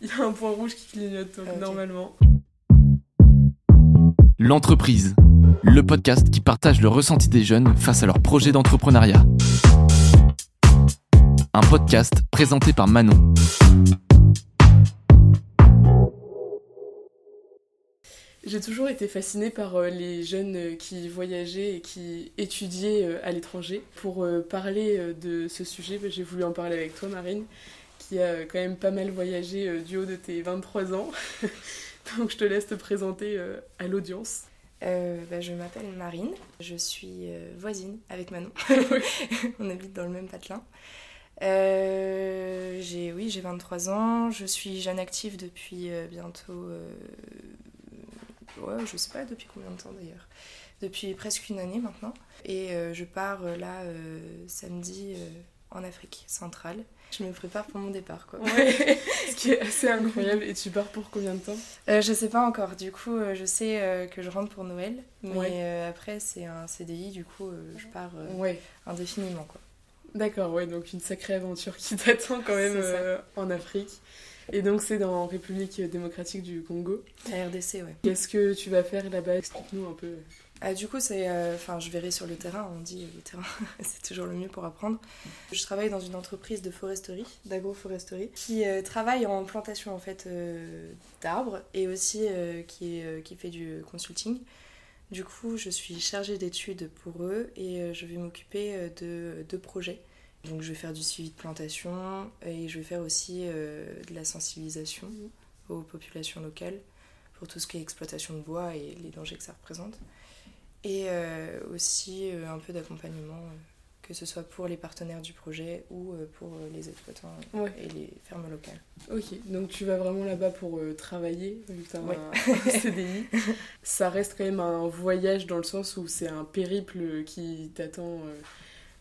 Il y a un point rouge qui clignote, donc Ok. normalement. L'entreprise, le podcast qui partage le ressenti des jeunes face à leur projet d'entrepreneuriat. Un podcast présenté par Manon. J'ai toujours été fascinée par euh, les jeunes euh, qui voyageaient et qui étudiaient euh, à l'étranger. Pour parler de ce sujet, bah, j'ai voulu en parler avec toi, Marine, qui a quand même pas mal voyagé euh, du haut de tes 23 ans. Donc je te laisse te présenter euh, à l'audience. Euh, bah, je m'appelle Marine, je suis voisine avec Manon. On habite dans le même patelin. Euh, j'ai, oui, j'ai 23 ans, je suis jeune active depuis bientôt. euh, ouais, je sais pas depuis combien de temps d'ailleurs. Depuis presque une année maintenant. Et je pars là samedi en Afrique centrale. Je me prépare pour mon départ quoi. Ouais, ce qui est assez incroyable. Et tu pars pour combien de temps? Euh, je sais pas encore, du coup euh, je sais euh, que je rentre pour Noël, mais Ouais. euh, après c'est un CDI, du coup je pars Ouais. indéfiniment quoi. D'accord, ouais, donc une sacrée aventure qui t'attend quand même en Afrique. Et donc c'est dans République démocratique du Congo. La RDC ouais. Qu'est-ce que tu vas faire là-bas? Explique-nous un peu. Ah, du coup c'est, euh, enfin je verrai sur le terrain, on dit le terrain c'est toujours le mieux pour apprendre. Je travaille dans une entreprise de foresterie, d'agroforesterie, qui euh, travaille en plantation en fait euh, d'arbres et aussi qui, qui fait du consulting. Du coup, je suis chargée d'études pour eux et je vais m'occuper de deux projets. Donc, je vais faire du suivi de plantation et je vais faire aussi de la sensibilisation aux populations locales pour tout ce qui est exploitation de bois et les dangers que ça représente. Et euh, aussi euh, un peu d'accompagnement, euh, que ce soit pour les partenaires du projet ou pour les exploitants Ouais. et les fermes locales. Ok, donc tu vas vraiment là-bas pour travailler, vu que Ouais. un, un CDI. Ça reste quand même un voyage dans le sens où c'est un périple qui t'attend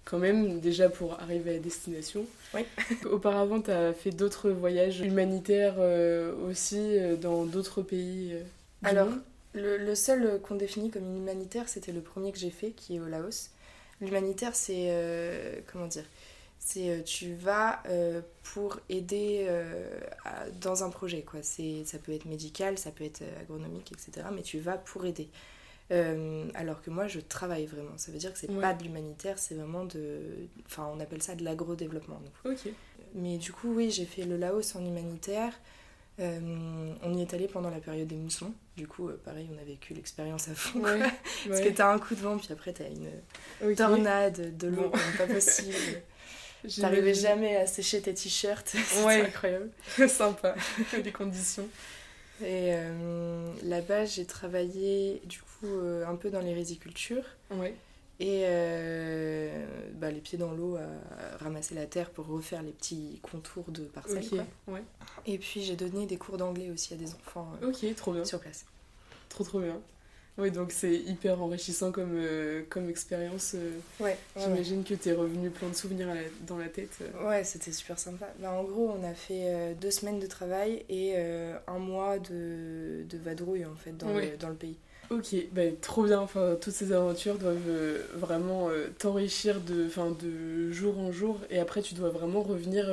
quand même, déjà pour arriver à destination. Oui. Auparavant, t'as fait d'autres voyages humanitaires euh, aussi euh, dans d'autres pays euh, du Alors, monde? Le, le seul qu'on définit comme humanitaire, c'était le premier que j'ai fait, qui est au Laos. L'humanitaire, c'est. euh, comment dire? C'est tu vas euh, pour aider euh, à- dans un projet, quoi. Ça peut être médical, ça peut être agronomique, etc. Mais tu vas pour aider. Euh, alors que moi, je travaille vraiment. Ça veut dire que c'est Ouais. pas de l'humanitaire, c'est vraiment de. Enfin, on appelle ça de l'agro-développement. donc. Ok. Mais du coup, oui, j'ai fait le Laos en humanitaire. Euh, on y est allé pendant la période des moussons. Du coup, euh, pareil, on a vécu l'expérience à fond. Ouais. Parce que t'as un coup de vent, puis après t'as une tornade, de l'eau, Bon. pas possible. T'arrivais jamais à sécher tes t-shirts. Ouais. incroyable. Sympa, les conditions. Et euh, là-bas, j'ai travaillé du coup euh, un peu dans les rizicultures. Ouais. Et euh, bah, les pieds dans l'eau à ramasser la terre pour refaire les petits contours de parcelles. Ok. quoi. Ouais. Et puis j'ai donné des cours d'anglais aussi à des enfants Ok, trop bien. sur place. Trop trop bien. Oui, donc c'est hyper enrichissant comme, euh, comme expérience. euh. Ouais, J'imagine que t'es revenu plein de souvenirs la- dans la tête. euh. Ouais, c'était super sympa. Bah, en gros, on a fait euh, deux semaines de travail et un mois de, de vadrouille en fait dans, Ouais. le, dans le pays. Ok, bah, trop bien. Enfin, toutes ces aventures doivent vraiment t'enrichir de, de jour en jour. Et après, tu dois vraiment revenir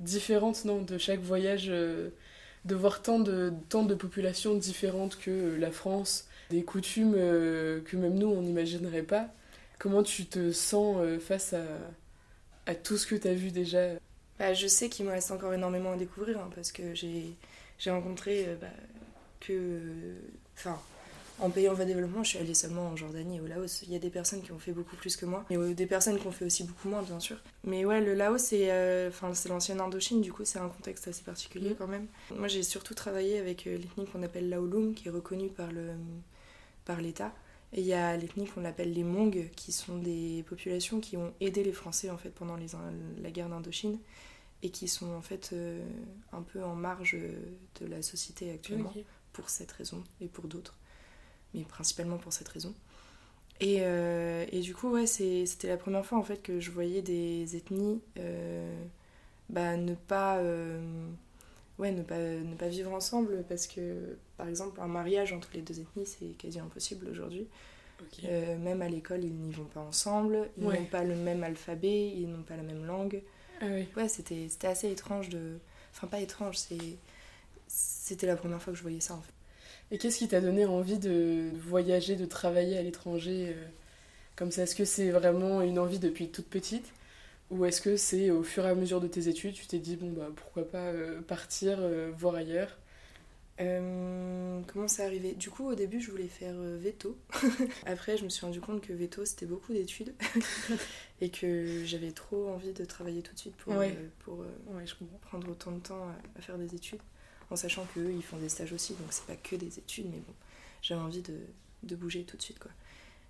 différente non, de chaque voyage. De voir tant de, tant de populations différentes que la France, des coutumes euh, que même nous, on n'imaginerait pas. Comment tu te sens euh, face à, tout ce que tu as vu déjà? Bah, je sais qu'il me reste encore énormément à découvrir hein, parce que j'ai j'ai rencontré euh, bah, que. Enfin, en pays en voie de développement, je suis allée seulement en Jordanie et au Laos. Il y a des personnes qui ont fait beaucoup plus que moi, et euh, des personnes qui ont fait aussi beaucoup moins, bien sûr. Mais ouais, le Laos, c'est euh, l'ancienne Indochine, du coup, c'est un contexte assez particulier Mhm. quand même. Moi, j'ai surtout travaillé avec euh, l'ethnie qu'on appelle Laolum, qui est reconnue par le par l'État. Et il y a l'ethnie qu'on appelle les Mongs, qui sont des populations qui ont aidé les Français en fait pendant les, la guerre d'Indochine et qui sont en fait euh, un peu en marge de la société actuellement pour cette raison et pour d'autres, mais principalement pour cette raison. Et, euh, et du coup, ouais, c'était la première fois en fait que je voyais des ethnies euh, bah, ne pas euh, ouais, ne pas, ne pas vivre ensemble parce que, par exemple, un mariage entre les deux ethnies, c'est quasi impossible aujourd'hui. Euh, même à l'école, ils n'y vont pas ensemble, ils Ouais. n'ont pas le même alphabet, ils n'ont pas la même langue. Ah oui. Ouais, c'était assez étrange de... Enfin, pas étrange. C'était la première fois que je voyais ça en fait. Et qu'est-ce qui t'a donné envie de voyager, de travailler à l'étranger euh, comme ça? Est-ce que c'est vraiment une envie depuis toute petite? Ou est-ce que c'est au fur et à mesure de tes études, tu t'es dit, bon, bah pourquoi pas euh, partir, euh, voir ailleurs? Comment c'est arrivé Du coup, au début, je voulais faire veto. Après, je me suis rendu compte que veto, c'était beaucoup d'études et que j'avais trop envie de travailler tout de suite pour, Ouais. pour Ouais, je comprends. prendre autant de temps à, à faire des études. En sachant qu'eux, ils font des stages aussi, donc c'est pas que des études, mais bon, j'avais envie de, de bouger tout de suite, quoi.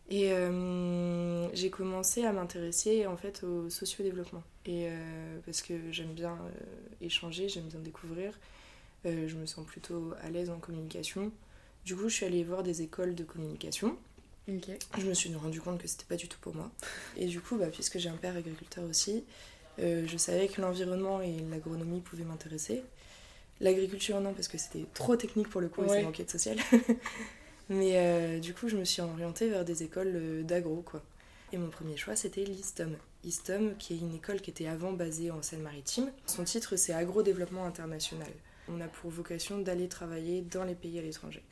Et euh, j'ai commencé à m'intéresser en fait au sociodéveloppement. Et euh, parce que j'aime bien euh, échanger, j'aime bien découvrir. Je me sens plutôt à l'aise en communication. Du coup, je suis allée voir des écoles de communication. Je me suis rendu compte que c'était pas du tout pour moi. Et du coup, bah, puisque j'ai un père agriculteur aussi, je savais que l'environnement et l'agronomie pouvaient m'intéresser. L'agriculture, non, parce que c'était trop technique pour le coup et Ouais. ça manquait de social. Mais euh, du coup, je me suis orientée vers des écoles euh, d'agro, quoi. Et mon premier choix, c'était l'ISTOM. ISTOM, qui est une école qui était avant basée en Seine-Maritime. Son titre, c'est Agro-Développement International. On a pour vocation d'aller travailler dans les pays à l'étranger.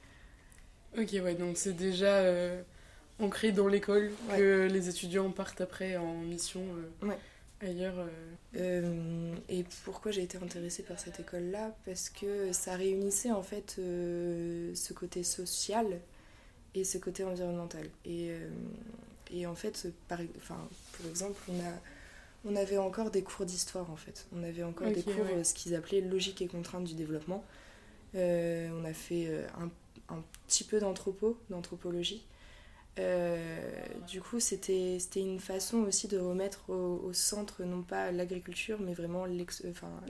Ok, ouais, donc c'est déjà euh, ancré dans l'école que les étudiants partent après en mission euh, Ouais. Ailleurs. euh. Euh, et pourquoi j'ai été intéressée par cette école-là? Parce que ça réunissait en fait euh, ce côté social et ce côté environnemental. Et, euh, et en fait, par, enfin, pour exemple, on, a, on avait encore des cours d'histoire en fait. On avait encore des cours, ouais. ce qu'ils appelaient logique et contrainte du développement. On a fait un, un petit peu d'anthropo, d'anthropologie. Euh, du coup, c'était c'était une façon aussi de remettre au, au centre non pas l'agriculture, mais vraiment Ouais.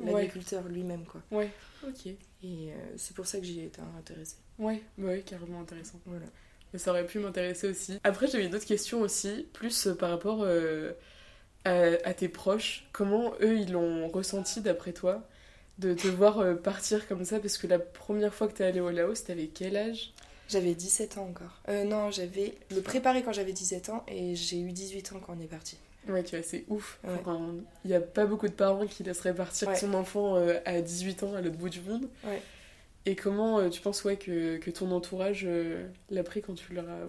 l'agriculteur lui-même. quoi. Ouais, ok. Et euh, c'est pour ça que j'y ai été intéressée. Ouais, bah ouais, carrément intéressant. Voilà. Mais ça aurait pu m'intéresser aussi. Après, j'avais d'autres questions aussi, plus euh, par rapport euh, à, à tes proches. Comment eux, ils l'ont ressenti d'après toi de te voir euh, partir comme ça? Parce que la première fois que t'es allé au Laos, t'avais quel âge? J'avais 17 ans encore. Euh, non, j'avais le préparé quand j'avais 17 ans et j'ai eu 18 ans quand on est parti. Ouais, tu vois, c'est ouf. Ouais. Il n'y a pas beaucoup de parents qui laisseraient partir Ouais. son enfant euh, à 18 ans à l'autre bout du monde. Ouais. Et comment euh, tu penses ouais, que, que ton entourage euh, l'a pris quand tu leur as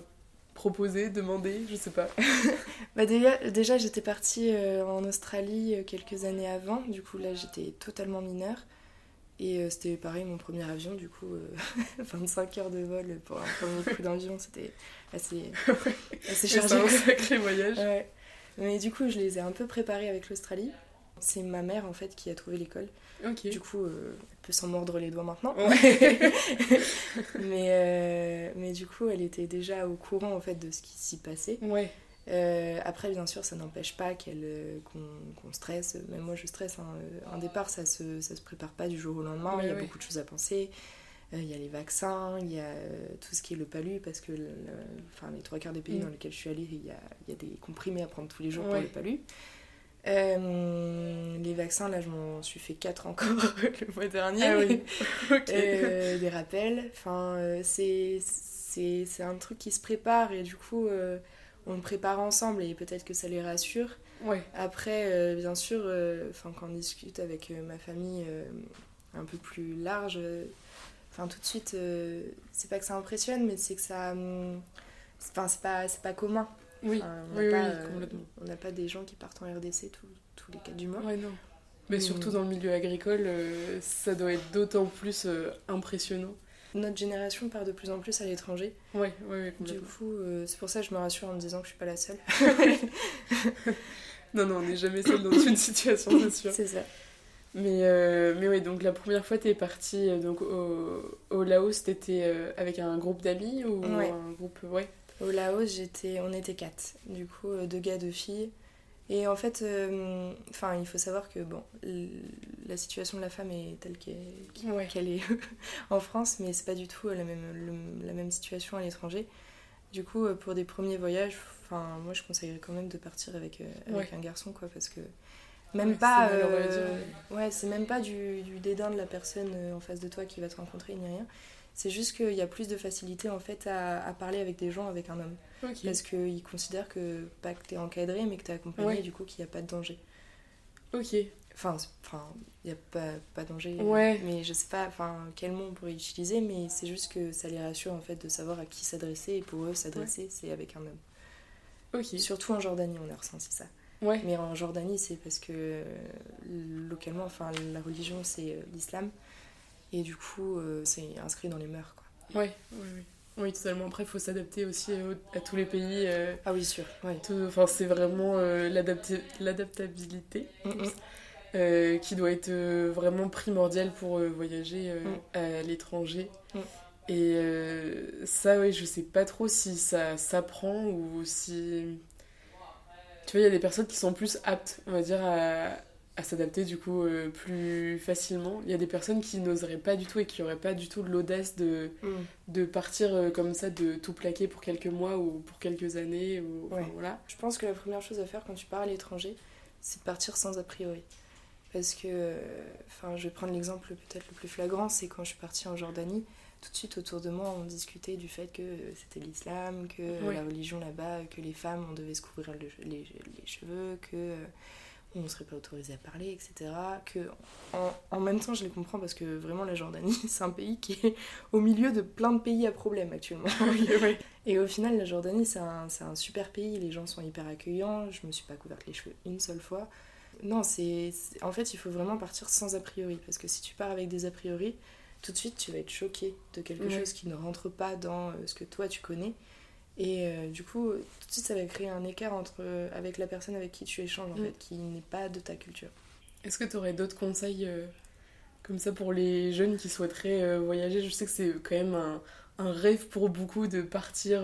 proposé, demandé, je sais pas. Bah déjà, déjà j'étais partie en Australie quelques années avant, du coup là j'étais totalement mineure. Et euh, c'était pareil, mon premier avion, du coup, euh, 25 heures de vol pour un premier coup d'avion, c'était assez, assez C'est chargé. un sacré voyage. Ouais. Mais du coup, je les ai un peu préparés avec l'Australie. C'est ma mère en fait qui a trouvé l'école. Du coup, euh, elle peut s'en mordre les doigts maintenant. Ouais. mais, euh, mais du coup, elle était déjà au courant en fait de ce qui s'y passait. Ouais. Euh, après, bien sûr, ça n'empêche pas euh, qu'on, qu'on stresse. Même moi, je stresse. hein. Un départ, ça se, ça se prépare pas du jour au lendemain. Il y a beaucoup de choses à penser. Euh, Il y a les vaccins, il y a euh, tout ce qui est le palu, parce que le- le- enfin, les trois quarts des pays Mm. dans lesquels je suis allée, il y a, il y a des comprimés à prendre tous les jours Ouais. pour le palu. Euh, les vaccins, là, je m'en suis fait 4 encore le mois dernier. Ah oui. ok. Euh, des rappels. Enfin, euh, c'est, un truc qui se prépare et du coup, euh, on le prépare ensemble et peut-être que ça les rassure. Ouais. Après, euh, bien sûr, euh, quand on discute avec euh, ma famille un peu plus large, enfin, tout de suite, c'est pas que ça impressionne, mais c'est que ça. hum, Enfin, c'est pas, c'est pas commun. Oui. On n'a oui, oui, pas, des gens qui partent en RDC tous, tous les 4 du mois. Ouais, non. Mais surtout dans le milieu agricole, ça doit être d'autant plus impressionnant. Notre génération part de plus en plus à l'étranger. Ouais, ouais, ouais, Du coup, euh, c'est pour ça que je me rassure en me disant que je suis pas la seule. Non, non, on n'est jamais seul dans une situation, c'est sûr. c'est ça. Mais, euh, mais oui, donc la première fois, t'es partie euh, donc, au, au Laos, t'étais euh, avec un groupe d'amis ou Ouais. un groupe. Ouais. Au Laos, j'étais, on était quatre. Du coup, deux gars, deux filles. Et en fait, euh, enfin, il faut savoir que bon, la situation de la femme est telle qu'elle Ouais. est en France, mais c'est pas du tout la même, le- la même situation à l'étranger. Du coup, euh, pour des premiers voyages, enfin, moi, je conseillerais quand même de partir avec, euh, avec Ouais. un garçon, quoi, parce que même Ouais, pas, euh, ouais, c'est même pas du, du dédain de la personne euh, en face de toi qui va te rencontrer ni rien. C'est juste qu'il y a plus de facilité en fait à, à parler avec des gens avec un homme. Ok. Parce qu'ils considèrent que pas que t'es encadré, mais que t'es accompagné, Ouais. et du coup qu'il n'y a pas de danger. Ok. Enfin, enfin, il n'y a pas, pas danger. Ouais. Mais je sais pas enfin, quel mot on pourrait utiliser, mais c'est juste que ça les rassure en fait de savoir à qui s'adresser. Et pour eux, s'adresser, c'est avec un homme. Ok. Surtout en Jordanie, on a ressenti ça. Ouais. Mais en Jordanie, c'est parce que localement, enfin, la religion, c'est euh, l'islam. Et du coup, euh, c'est inscrit dans les mœurs. Quoi. Ouais, oui, oui. Oui, totalement. Après, il faut s'adapter aussi au- à tous les pays. euh, Ah oui, sûr. Ouais. Enfin, c'est vraiment euh, l'adaptabilité Mm, mm. euh, qui doit être euh, vraiment primordiale pour voyager Mm. à l'étranger. Mm. Et ça, oui, je sais pas trop si ça s'apprend ou si. Tu vois, il y a des personnes qui sont plus aptes, on va dire, à, à s'adapter du coup euh, plus facilement. Il y a des personnes qui n'oseraient pas du tout et qui n'auraient pas du tout l'audace de, Mm. de partir euh, comme ça, de tout plaquer pour quelques mois ou pour quelques années. Ou, enfin, Ouais. voilà. Je pense que la première chose à faire quand tu pars à l'étranger, c'est de partir sans a priori. Parce que, euh, enfin, je vais prendre l'exemple peut-être le plus flagrant, c'est quand je suis partie en Jordanie, tout de suite autour de moi, on discutait du fait que c'était l'islam, que la religion là-bas, que les femmes, on devait se couvrir le- les, les cheveux, que on ne serait pas autorisé à parler, etc. Que en, en même temps, je les comprends parce que vraiment la Jordanie, c'est un pays qui est au milieu de plein de pays à problème actuellement. Et au final, la Jordanie, c'est un, c'est un super pays, les gens sont hyper accueillants, je me suis pas couverte les cheveux une seule fois. Non, c'est en fait, il faut vraiment partir sans a priori, parce que si tu pars avec des a priori, tout de suite, tu vas être choqué de quelque chose qui ne rentre pas dans euh, ce que toi, tu connais. Et euh, du coup, tout de suite, ça va créer un écart entre, euh, avec la personne avec qui tu échanges, en Mm. fait, qui n'est pas de ta culture. Est-ce que tu aurais d'autres conseils euh, comme ça pour les jeunes qui souhaiteraient euh, voyager? Je sais que c'est quand même un, un rêve pour beaucoup de partir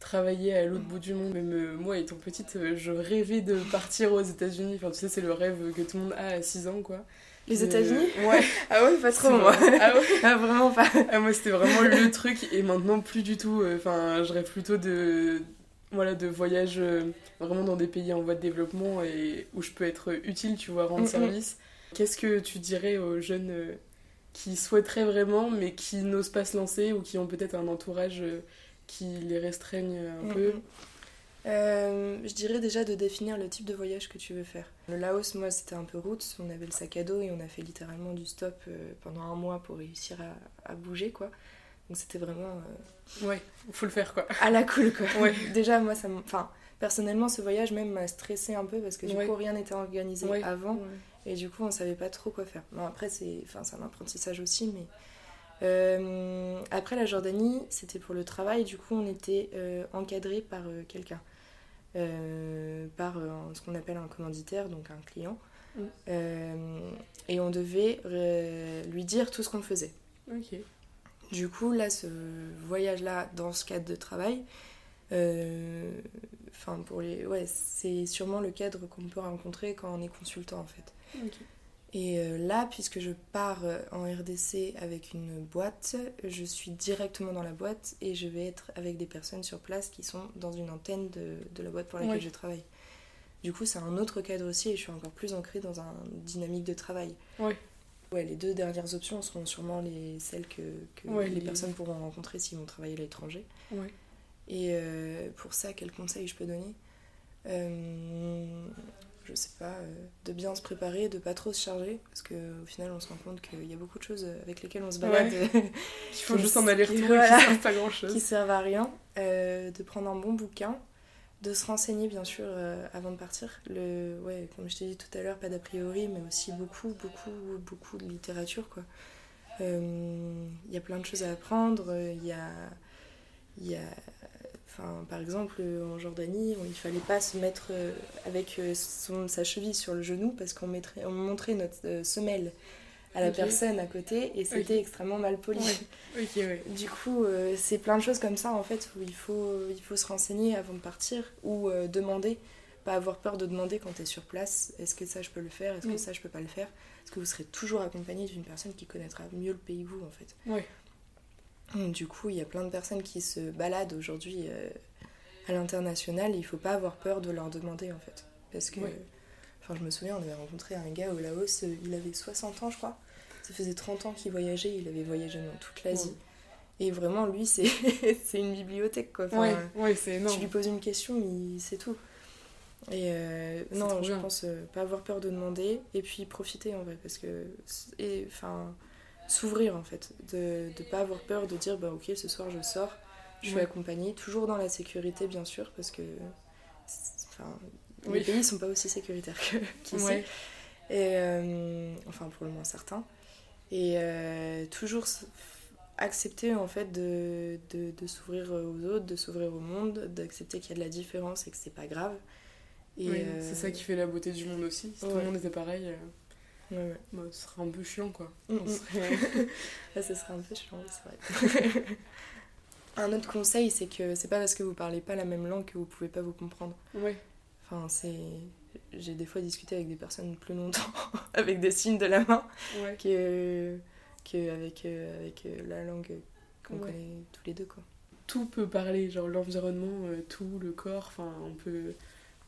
travailler à l'autre bout du monde. Même euh, moi, étant petite, euh, je rêvais de partir aux États-Unis. Enfin, tu sais, c'est le rêve que tout le monde a à 6 ans, quoi. Les Euh, États-Unis Ouais. Ah ouais, pas trop, moi. Ah ouais Ah, vraiment pas. Ah, moi, c'était vraiment le truc, et maintenant, plus du tout. Enfin, je rêve plutôt de, voilà, de voyages euh, vraiment dans des pays en voie de développement et où je peux être utile, tu vois, rendre Mhm. service. Qu'est-ce que tu dirais aux jeunes euh, qui souhaiteraient vraiment, mais qui n'osent pas se lancer ou qui ont peut-être un entourage euh, qui les restreigne un peu? Mhm. Euh, je dirais déjà de définir le type de voyage que tu veux faire. Le Laos, moi, c'était un peu route. On avait le sac à dos et on a fait littéralement du stop euh, pendant un mois pour réussir à, à bouger, quoi. Donc c'était vraiment euh, Ouais, faut le faire, quoi. à la cool, quoi. Ouais. déjà, moi, ça Enfin, personnellement, ce voyage même m'a stressé un peu parce que du Ouais. coup, rien n'était organisé Ouais. avant. Et du coup, on savait pas trop quoi faire. Bon, après, c'est enfin, un apprentissage aussi, mais. Euh, après la Jordanie, c'était pour le travail. Du coup, on était euh, encadré par euh, quelqu'un. Euh, par euh, ce qu'on appelle un commanditaire, donc un client. Mm. Euh, et on devait euh, lui dire tout ce qu'on faisait. Du coup, là, ce voyage-là, dans ce cadre de travail, euh, pour les, ouais, c'est sûrement le cadre qu'on peut rencontrer quand on est consultant en fait. Et euh, là, puisque je pars euh, en RDC avec une boîte, je suis directement dans la boîte et je vais être avec des personnes sur place qui sont dans une antenne de, de la boîte pour laquelle Ouais. je travaille. Du coup, c'est un autre cadre aussi et je suis encore plus ancrée dans une dynamique de travail. Ouais. Ouais, les deux dernières options seront sûrement les, celles que, que Ouais, les, les- personnes pourront rencontrer s'ils vont travailler à l'étranger. Ouais. Et euh, pour ça, quel conseil je peux donner? Euh, Je sais pas, euh, de bien se préparer, de pas trop se charger, parce qu'au final, on se rend compte qu'il y a beaucoup de choses avec lesquelles on se balade Il faut Qui- juste en aller-retour et voilà. qui servent pas grand-chose. qui servent à rien, euh, de prendre un bon bouquin, de se renseigner bien sûr euh, avant de partir. Le, ouais, comme je t'ai dit tout à l'heure, pas d'a priori, mais aussi beaucoup, beaucoup, beaucoup de littérature. quoi. Euh, Il y a plein de choses à apprendre. Il y a, il y a, enfin, par exemple, en Jordanie, il fallait pas se mettre euh, avec euh, son, sa cheville sur le genou parce qu'on on montrait notre euh, semelle à la personne à côté et c'était extrêmement mal poli. Ouais. Ok, ouais. Du coup, euh, c'est plein de choses comme ça en fait où il faut, il faut se renseigner avant de partir ou euh, demander, pas avoir peur de demander quand tu es sur place est-ce que ça je peux le faire, est-ce que ça je peux pas le faire? Parce que vous serez toujours accompagné d'une personne qui connaîtra mieux le pays que vous en fait. Ouais. Donc, Du coup, il y a plein de personnes qui se baladent aujourd'hui euh, à l'international il faut pas avoir peur de leur demander en fait. Parce que, enfin, je me souviens, on avait rencontré un gars au Laos, euh, il avait 60 ans, je crois. Ça faisait 30 ans qu'il voyageait, il avait voyagé dans toute l'Asie. Et vraiment, lui, c'est une bibliothèque quoi. Enfin, Ouais, ouais, c'est tu énorme. lui poses une question, il sait tout. Et euh, non, je bien. pense euh, pas avoir peur de demander et puis profiter en vrai parce que enfin s'ouvrir en fait, de ne pas avoir peur de dire bah ok ce soir je sors, je suis Ouais. accompagnée, toujours dans la sécurité bien sûr parce que enfin Oui. les pays sont pas aussi sécuritaires que qu'ici. Ouais. Et euh, enfin pour le moins certains. Et euh, toujours accepter en fait de, de, de s'ouvrir aux autres, de s'ouvrir au monde, d'accepter qu'il y a de la différence et que c'est pas grave. Et Oui, euh, C'est ça qui fait la beauté du monde aussi. Si tout le monde était pareil, ouais, ouais. bah, ce serait un peu chiant quoi. Mm, On mm. serait- ça serait un peu chiant, c'est vrai. un autre conseil, c'est que c'est pas parce que vous parlez pas la même langue que vous pouvez pas vous comprendre. ouais. Enfin, c'est. J'ai des fois discuté avec des personnes plus longtemps avec des signes de la main Ouais. que, que avec, euh, avec euh, la langue qu'on Ouais. connaît tous les deux quoi. Tout peut parler, genre l'environnement, euh, tout, le corps, enfin on peut,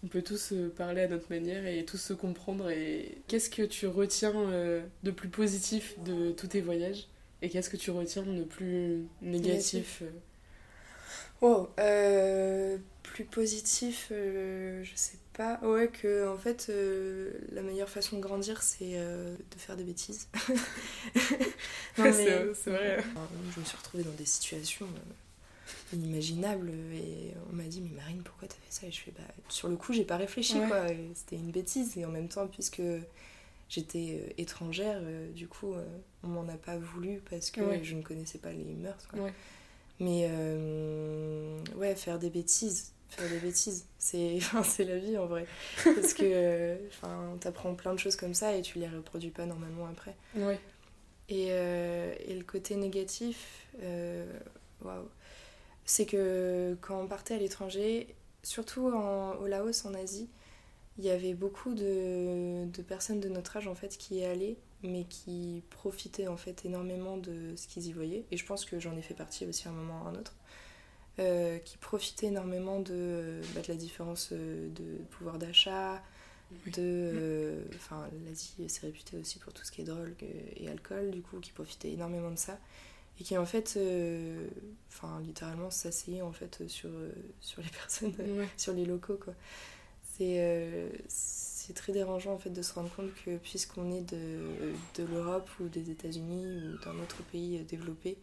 on peut tous euh, parler à notre manière et tous se comprendre. Et qu'est-ce que tu retiens euh, de plus positif de tous tes voyages? Et qu'est-ce que tu retiens de plus négatif Oh, euh, plus positif, euh, je sais pas. Ouais, que en fait, euh, la meilleure façon de grandir, c'est de faire des bêtises. C'est c'est vrai. Enfin, Je me suis retrouvée dans des situations inimaginables et on m'a dit mais Marine pourquoi t'as fait ça? Et je fais bah sur le coup j'ai pas réfléchi Ouais. quoi c'était une bêtise et en même temps puisque j'étais euh, étrangère euh, du coup euh, on m'en a pas voulu parce que Ouais. je ne connaissais pas les mœurs quoi. Ouais. mais euh, ouais faire des bêtises faire des bêtises c'est la vie en vrai parce que enfin t'apprends plein de choses comme ça et tu les reproduis pas normalement après et, et le côté négatif, waouh, c'est que quand on partait à l'étranger, surtout en- au Laos, en Asie, il y avait beaucoup de, de personnes de notre âge en fait qui y allaient, mais qui profitaient en fait énormément de ce qu'ils y voyaient. Et je pense que j'en ai fait partie aussi à un moment ou à un autre. euh, qui profitaient énormément de, bah, de la différence euh, de pouvoir d'achat, Oui. de euh, enfin l'Asie c'est réputé aussi pour tout ce qui est drogue et alcool du coup qui profitaient énormément de ça et qui en fait euh, enfin littéralement s'asseyaient en fait sur euh, sur les personnes Ouais. sur les locaux quoi c'est euh, c'est très dérangeant en fait de se rendre compte que puisqu'on est de, de l'Europe ou des États-Unis ou d'un autre pays euh, développé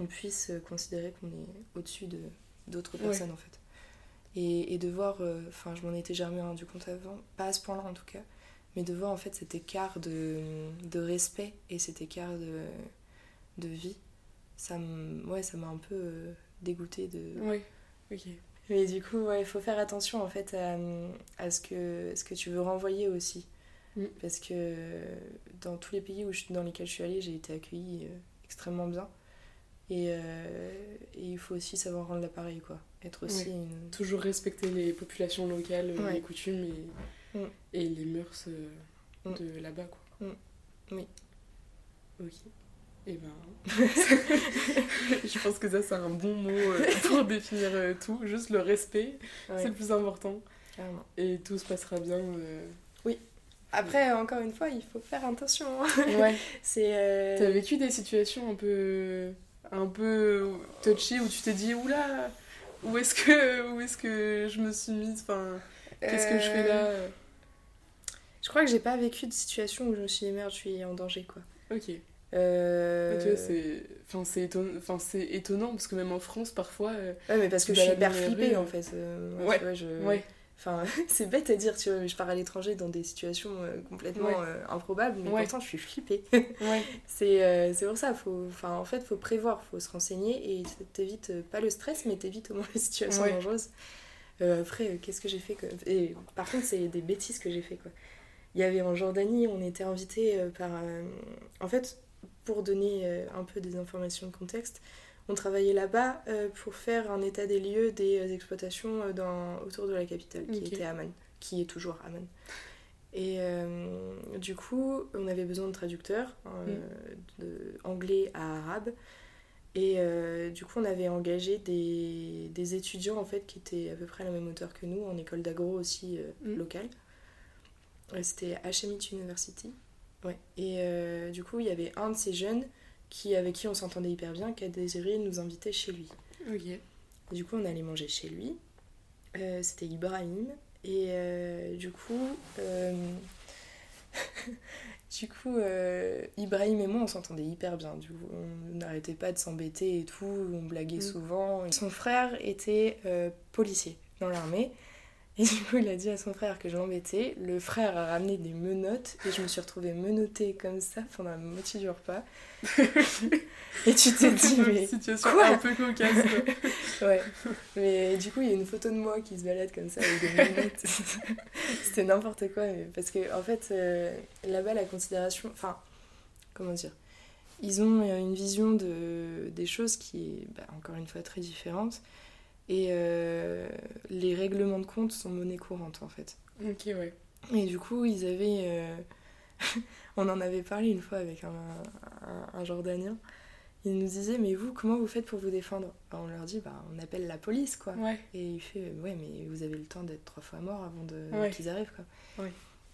on puisse euh, considérer qu'on est au-dessus de d'autres Ouais. personnes en fait et, et de voir, euh, enfin je m'en étais jamais rendu compte avant, pas à ce point-là en tout cas, mais de voir en fait cet écart de, de respect et cet écart de, de vie, ça m- ouais, m'a un peu euh, dégoûté de... Ouais. Ok. Mais du coup, ouais, il faut faire attention en fait à, à ce, que, ce que tu veux renvoyer aussi. Mm. Parce que dans tous les pays où je, dans lesquels je suis allée, j'ai été accueillie euh, extrêmement bien. Et, euh, et il faut aussi savoir rendre l'appareil, quoi. Être aussi Ouais. une... Toujours respecter les populations locales, euh, Ouais. les coutumes et, Mm. et les mœurs euh, Mm. de là-bas quoi. Oui. Ok. Et ben. je pense que ça c'est un bon mot euh, pour définir euh, tout. Juste le respect, Ouais, c'est le plus important. carrément. Et tout se passera bien. euh. Après, encore une fois, il faut faire attention. hein. Ouais. C'est... euh, T'as vécu des situations un peu. un peu touchées où tu t'es dit oula, où est-ce que, où est-ce que je me suis mise? Enfin, qu'est-ce que je fais là? Je crois que j'ai pas vécu de situation où je me suis dit merde, je suis en danger, quoi. Ok. Euh, Mais vois, c'est enfin, c'est étonnant, enfin, c'est étonnant parce que même en France, parfois. euh, Ouais, mais parce que je suis hyper flippée en fait. euh, Ouais. je- Ouais, Enfin, c'est bête à dire, tu vois, je pars à l'étranger dans des situations euh, complètement improbables, mais pourtant je suis flippée. ouais, c'est pour ça, faut, enfin, en fait, faut prévoir, faut se renseigner et t'évites pas le stress, mais t'évites au moins les situations dangereuses. Après, qu'est-ce que j'ai fait. Et par contre, c'est des bêtises que j'ai fait quoi. Il y avait en Jordanie, on était invité par. En fait, pour donner euh, un peu des informations de contexte, on travaillait là-bas euh, pour faire un état des lieux des euh, exploitations dans, autour de la capitale, qui était Amman, qui est toujours Amman. Et euh, du coup, on avait besoin de traducteurs, euh, de anglais à arabe. Et euh, du coup, on avait engagé des, des étudiants en fait qui étaient à peu près à la même hauteur que nous, en école d'agro aussi Mm. locale. C'était HMIT University. Ouais. Et euh, du coup, il y avait un de ces jeunes qui, avec qui on s'entendait hyper bien, qui a désiré nous inviter chez lui. ok. Et du coup, on allait manger chez lui. Euh, C'était Ibrahim. Et euh, du coup, du coup Ibrahim et moi, on s'entendait hyper bien. Du coup, on n'arrêtait pas de s'embêter et tout, on blaguait Mm. souvent. Son frère était policier dans l'armée. Et du coup, il a dit à son frère que je l'embêtais. Le frère a ramené des menottes et je me suis retrouvée menottée comme ça pendant la moitié du repas. et tu te dis, mais Situation quoi un peu cocasse. Ouais, mais du coup, il y a une photo de moi qui se balade comme ça avec des lunettes. C'était n'importe quoi, mais parce que en fait, euh, là-bas, la considération. Enfin, comment dire Ils ont euh, une vision de, des choses qui est, bah, encore une fois, très différente. Et euh, les règlements de compte sont monnaie courante, en fait. ok, ouais. Et du coup, ils avaient. euh, on en avait parlé une fois avec un, un, un Jordanien. Il nous disait Mais vous, comment vous faites pour vous défendre? Bah, On leur dit bah, On appelle la police, quoi. Ouais. Et il fait Ouais, mais vous avez le temps d'être trois fois mort avant de... Ouais. qu'ils arrivent, quoi. Ouais.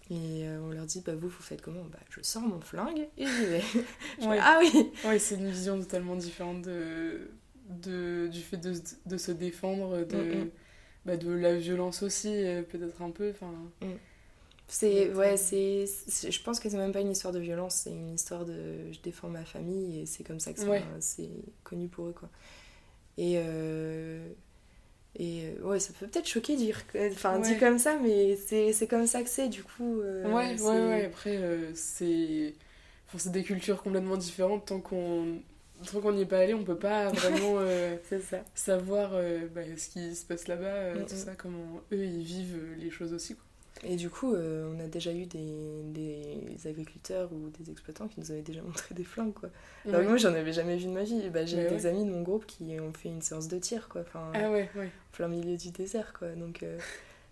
Et euh, on leur dit Bah, vous, vous faites comment? Bah, je sors mon flingue et j'y vais. Fais, ah oui Ouais, c'est une vision totalement différente de, de, du fait de, de se défendre, de, Mm, mm. bah, de la violence aussi, euh, peut-être un peu. Enfin, C'est, ouais, euh, c'est, je pense que c'est même pas une histoire de violence, c'est une histoire de je défends ma famille et c'est comme ça que Ouais. c'est connu pour eux, quoi. Et, euh, et ouais, ça peut peut-être choquer dire, enfin dit Ouais. comme ça, mais c'est, comme ça que c'est, du coup. euh, ouais, ouais, ouais. Après, euh, c'est enfin, c'est des cultures complètement différentes. Tant qu'on tant qu'on n'y est pas allé, on peut pas vraiment euh, ça. savoir euh, bah, ce qui se passe là-bas, euh, Mm, tout mm. ça, comment eux ils vivent les choses aussi. Quoi. Et du coup, on a déjà eu des, des agriculteurs ou des exploitants qui nous avaient déjà montré des flingues, quoi. Alors que Ouais. moi, j'en avais jamais vu de ma vie. Bah, j'ai Bah des amis de mon groupe qui ont fait une séance de tir, quoi. Enfin, Ah ouais, ouais. plein milieu du désert quoi donc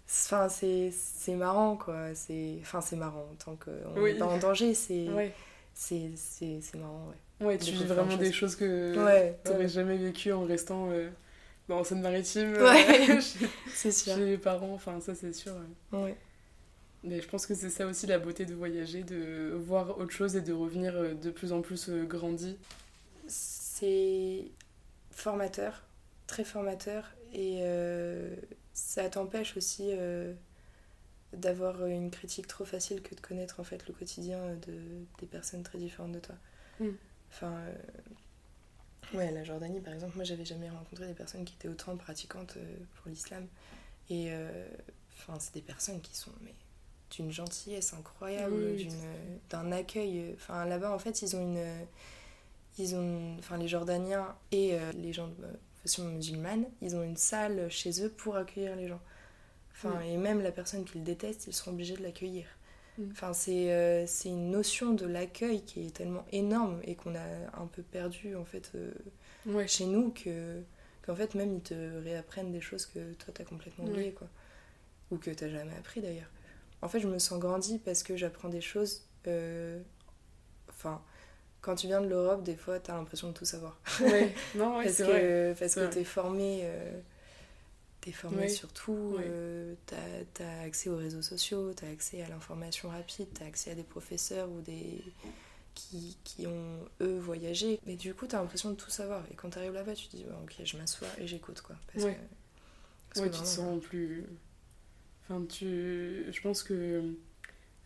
c'est- enfin c'est c'est marrant quoi c'est enfin c'est marrant tant qu'on Oui. n'est pas en danger c'est Ouais, c'est marrant ouais ouais tu vis vraiment de des choses. que ouais, t'aurais ouais, jamais vécu en restant euh, en Seine-Maritime, Ouais. euh, chez, c'est sûr chez les parents, enfin ça c'est sûr. ouais. ouais Mais je pense que c'est ça aussi la beauté de voyager, de voir autre chose et de revenir euh, de plus en plus euh, grandi. c'est formateur très formateur et euh, ça t'empêche aussi euh, d'avoir une critique trop facile que de connaître en fait le quotidien de des personnes très différentes de toi. Mm. enfin euh, ouais la Jordanie par exemple moi j'avais jamais rencontré des personnes qui étaient autant pratiquantes euh, pour l'islam. Et euh, enfin c'est des personnes qui sont mais d'une gentillesse incroyable Oui, d'un accueil euh, enfin là-bas en fait ils ont une ils ont enfin les Jordaniens et euh, les gens de confession musulmane ils ont une salle chez eux pour accueillir les gens enfin Mm. et même la personne qu'ils détestent ils sont obligés de l'accueillir Mm. enfin c'est euh, une notion de l'accueil qui est tellement énorme et qu'on a un peu perdu en fait euh, Ouais, chez nous que qu'en fait même ils te réapprennent des choses que toi t'as complètement Ouais. oublié quoi ou que t'as jamais appris d'ailleurs en fait je me sens grandi parce que j'apprends des choses euh, enfin quand tu viens de l'Europe des fois t'as l'impression de tout savoir ouais. non, ouais, parce que vrai. parce que t'es formé euh, t'es formé Ouais. sur tout Ouais. euh, t'as t'as accès aux réseaux sociaux t'as accès à l'information rapide t'as accès à des professeurs ou des qui, qui ont eux voyagé mais du coup t'as l'impression de tout savoir et quand t'arrives là-bas tu te dis ouais, ok je m'assois et j'écoute quoi parce Ouais. que, parce Ouais, que tu te sens plus. Enfin, tu. Je pense que.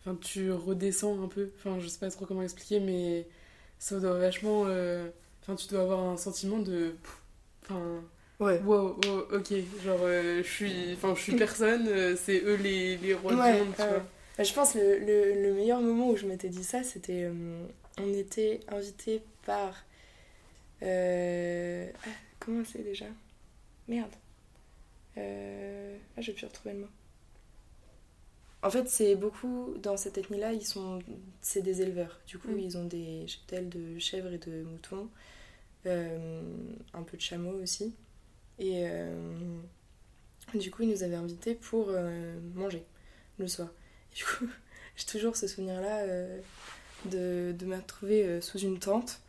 Enfin, tu redescends un peu. Enfin, je sais pas trop comment expliquer, mais ça doit vachement. euh, Enfin, tu dois avoir un sentiment de. Enfin, ouais wow, wow, ok. Genre, euh, je suis. Enfin, je suis personne, euh, c'est eux les, les rois Ouais, du monde, tu vois. Bah, Je pense le, le, le meilleur moment où je m'étais dit ça, c'était. euh, on était invité par. ah, comment c'est déjà? Merde. Ah, j'ai pu retrouver le mot. En fait, c'est beaucoup. Dans cette ethnie-là, ils sont. C'est des éleveurs. Du coup, Mm. ils ont des cheptels de chèvres et de moutons. euh, un peu de chameaux aussi. Et. euh, du coup, ils nous avaient invités pour euh, manger le soir. Et du coup, j'ai toujours ce souvenir-là euh, de, de me retrouver sous une tente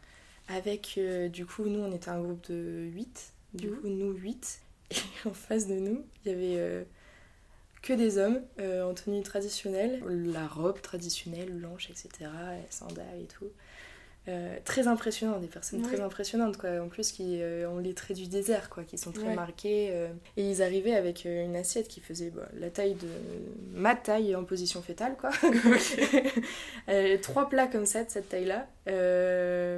avec, du coup, nous, on était un groupe de 8. Du Mhm. coup, nous, 8. Et en face de nous, il y avait que des hommes euh, en tenue traditionnelle, la robe traditionnelle, blanche, etc., les sandales et tout. Euh, très impressionnants, des personnes Ouais. très impressionnantes, quoi. En plus, qui euh, ont les traits du désert, quoi, qui sont très Ouais. marqués. euh. Et ils arrivaient avec une assiette qui faisait bah, la taille de ma taille en position fétale, quoi. Trois plats comme ça, de cette taille-là,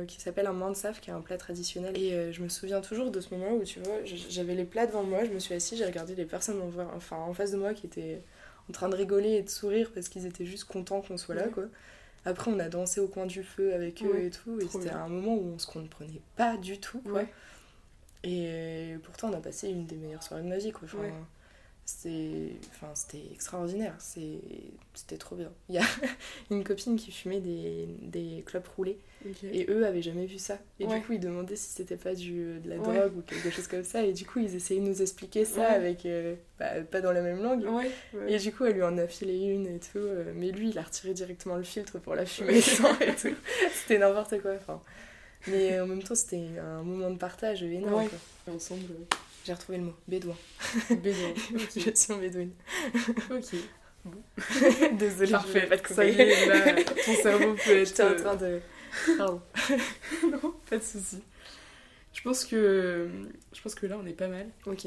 qui s'appelle un mansaf, qui est un plat traditionnel. Et je me souviens toujours de ce moment où, tu vois, j'avais les plats devant moi, je me suis assise, j'ai regardé les personnes en, enfin, en face de moi qui étaient en train de rigoler et de sourire parce qu'ils étaient juste contents qu'on soit là, Ouais. quoi. Après, on a dansé au coin du feu avec eux Ouais, et tout, et c'était un moment où on se comprenait pas du tout, quoi. Ouais. Et pourtant, on a passé une des meilleures soirées de ma vie, quoi. Enfin, Ouais. C'était enfin, extraordinaire, c'était trop bien. Il y a une copine qui fumait des, des clopes roulées, et eux avaient jamais vu ça. Et Ouais. du coup, ils demandaient si c'était pas du, de la Ouais. drogue ou quelque chose comme ça, et du coup, ils essayaient de nous expliquer ça Ouais. avec. euh, bah, pas dans la même langue. Et du coup, elle lui en a filé une et tout. euh, mais lui, il a retiré directement le filtre pour la fumer sans et tout. C'était n'importe quoi. Enfin. Mais euh, en même temps, c'était un moment de partage énorme. Quoi. Ensemble, J'ai retrouvé le mot bédouin. euh, bédouin. Je suis en bédouine. ok. Désolée, je Parfait. voulais pas te Ça y couper. est, là, ton cerveau peut être. J'étais en euh, train de. Pardon. non, pas de soucis. Je pense que je pense que là on est pas mal. Ok.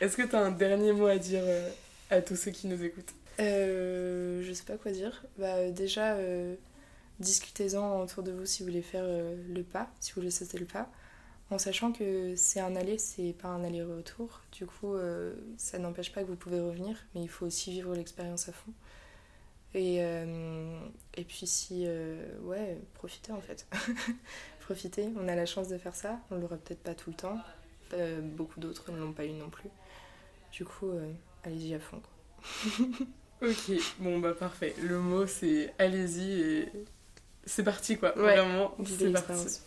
Est-ce que t'as un dernier mot à dire euh, à tous ceux qui nous écoutent? Euh, je sais pas quoi dire. Bah, euh, déjà, euh, discutez-en autour de vous si vous voulez faire euh, le pas, si vous voulez sauter le pas, en sachant que c'est un aller, c'est pas un aller-retour. Du coup, euh, ça n'empêche pas que vous pouvez revenir, mais il faut aussi vivre l'expérience à fond. Et, euh, et puis si... euh, ouais, profitez en fait. profitez, on a la chance de faire ça, on l'aura peut-être pas tout le temps. Beaucoup d'autres ne l'ont pas eu non plus. Du coup, allez-y à fond. quoi. Ok, bon bah parfait. Le mot c'est allez-y et c'est parti quoi. Ouais. Vraiment, Vivez c'est parti.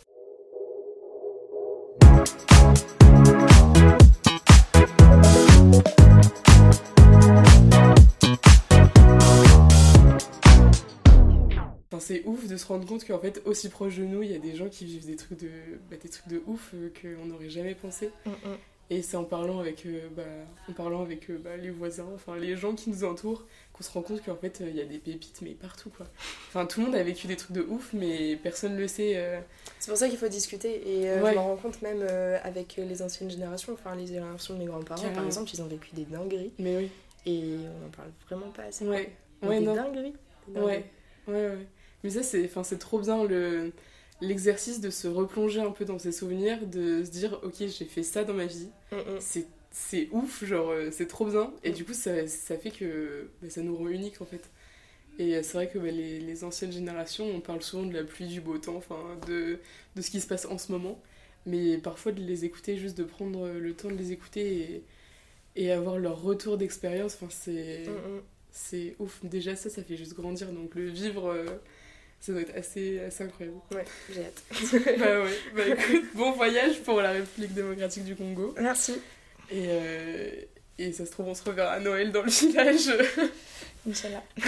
C'est ouf de se rendre compte qu'en fait aussi proche de nous il y a des gens qui vivent des trucs de bah, des trucs de ouf euh, qu'on n'aurait jamais pensé. Mm, mm. Et c'est en parlant avec, euh, bah, en parlant avec euh, bah, les voisins, enfin les gens qui nous entourent, qu'on se rend compte qu'en fait euh, il y a des pépites mais partout quoi. Enfin tout le monde a vécu des trucs de ouf mais personne le sait. C'est pour ça qu'il faut discuter et Ouais. je m'en rends compte même avec les anciennes générations, enfin les générations de mes grands-parents par exemple, ils ont vécu des dingueries Mais oui. et on en parle vraiment pas assez. Ouais. Ouais des non. dingueries. des dingueries. Ouais. Ouais ouais. Mais ça c'est, enfin c'est trop bien le l'exercice de se replonger un peu dans ses souvenirs, de se dire ok j'ai fait ça dans ma vie, Mm, mm. c'est ouf, genre euh, c'est trop bien et Mm. du coup ça, ça fait que bah, ça nous rend unique en fait. Et euh, c'est vrai que bah, les, les anciennes générations, on parle souvent de la pluie, du beau temps, enfin de, de ce qui se passe en ce moment, mais parfois de les écouter, juste de prendre le temps de les écouter et, et avoir leur retour d'expérience, enfin c'est mm. c'est ouf. Déjà ça, ça fait juste grandir, donc le vivre, euh, ça doit être assez, assez incroyable. Ouais, j'ai hâte. bah ouais, bah écoute, bon voyage pour la République démocratique du Congo. Merci. Et, euh, et ça se trouve, on se reverra à Noël dans le village. Inch'Allah.